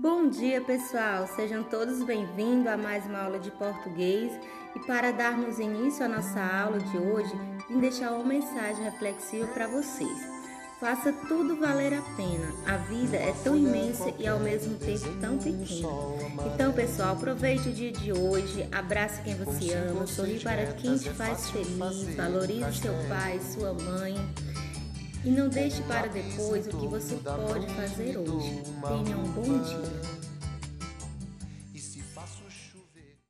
Bom dia, pessoal! Sejam todos bem-vindos a mais uma aula de português. E para darmos início à nossa aula de hoje, vim deixar uma mensagem reflexiva para vocês. Faça tudo valer a pena. A vida é tão imensa e ao mesmo tempo tão pequena. Então, pessoal, aproveite o dia de hoje, abrace quem você ama, sorri para quem te faz feliz, valorize seu pai, sua mãe. E não deixe para depois o que você pode fazer hoje. Tenha um bom dia.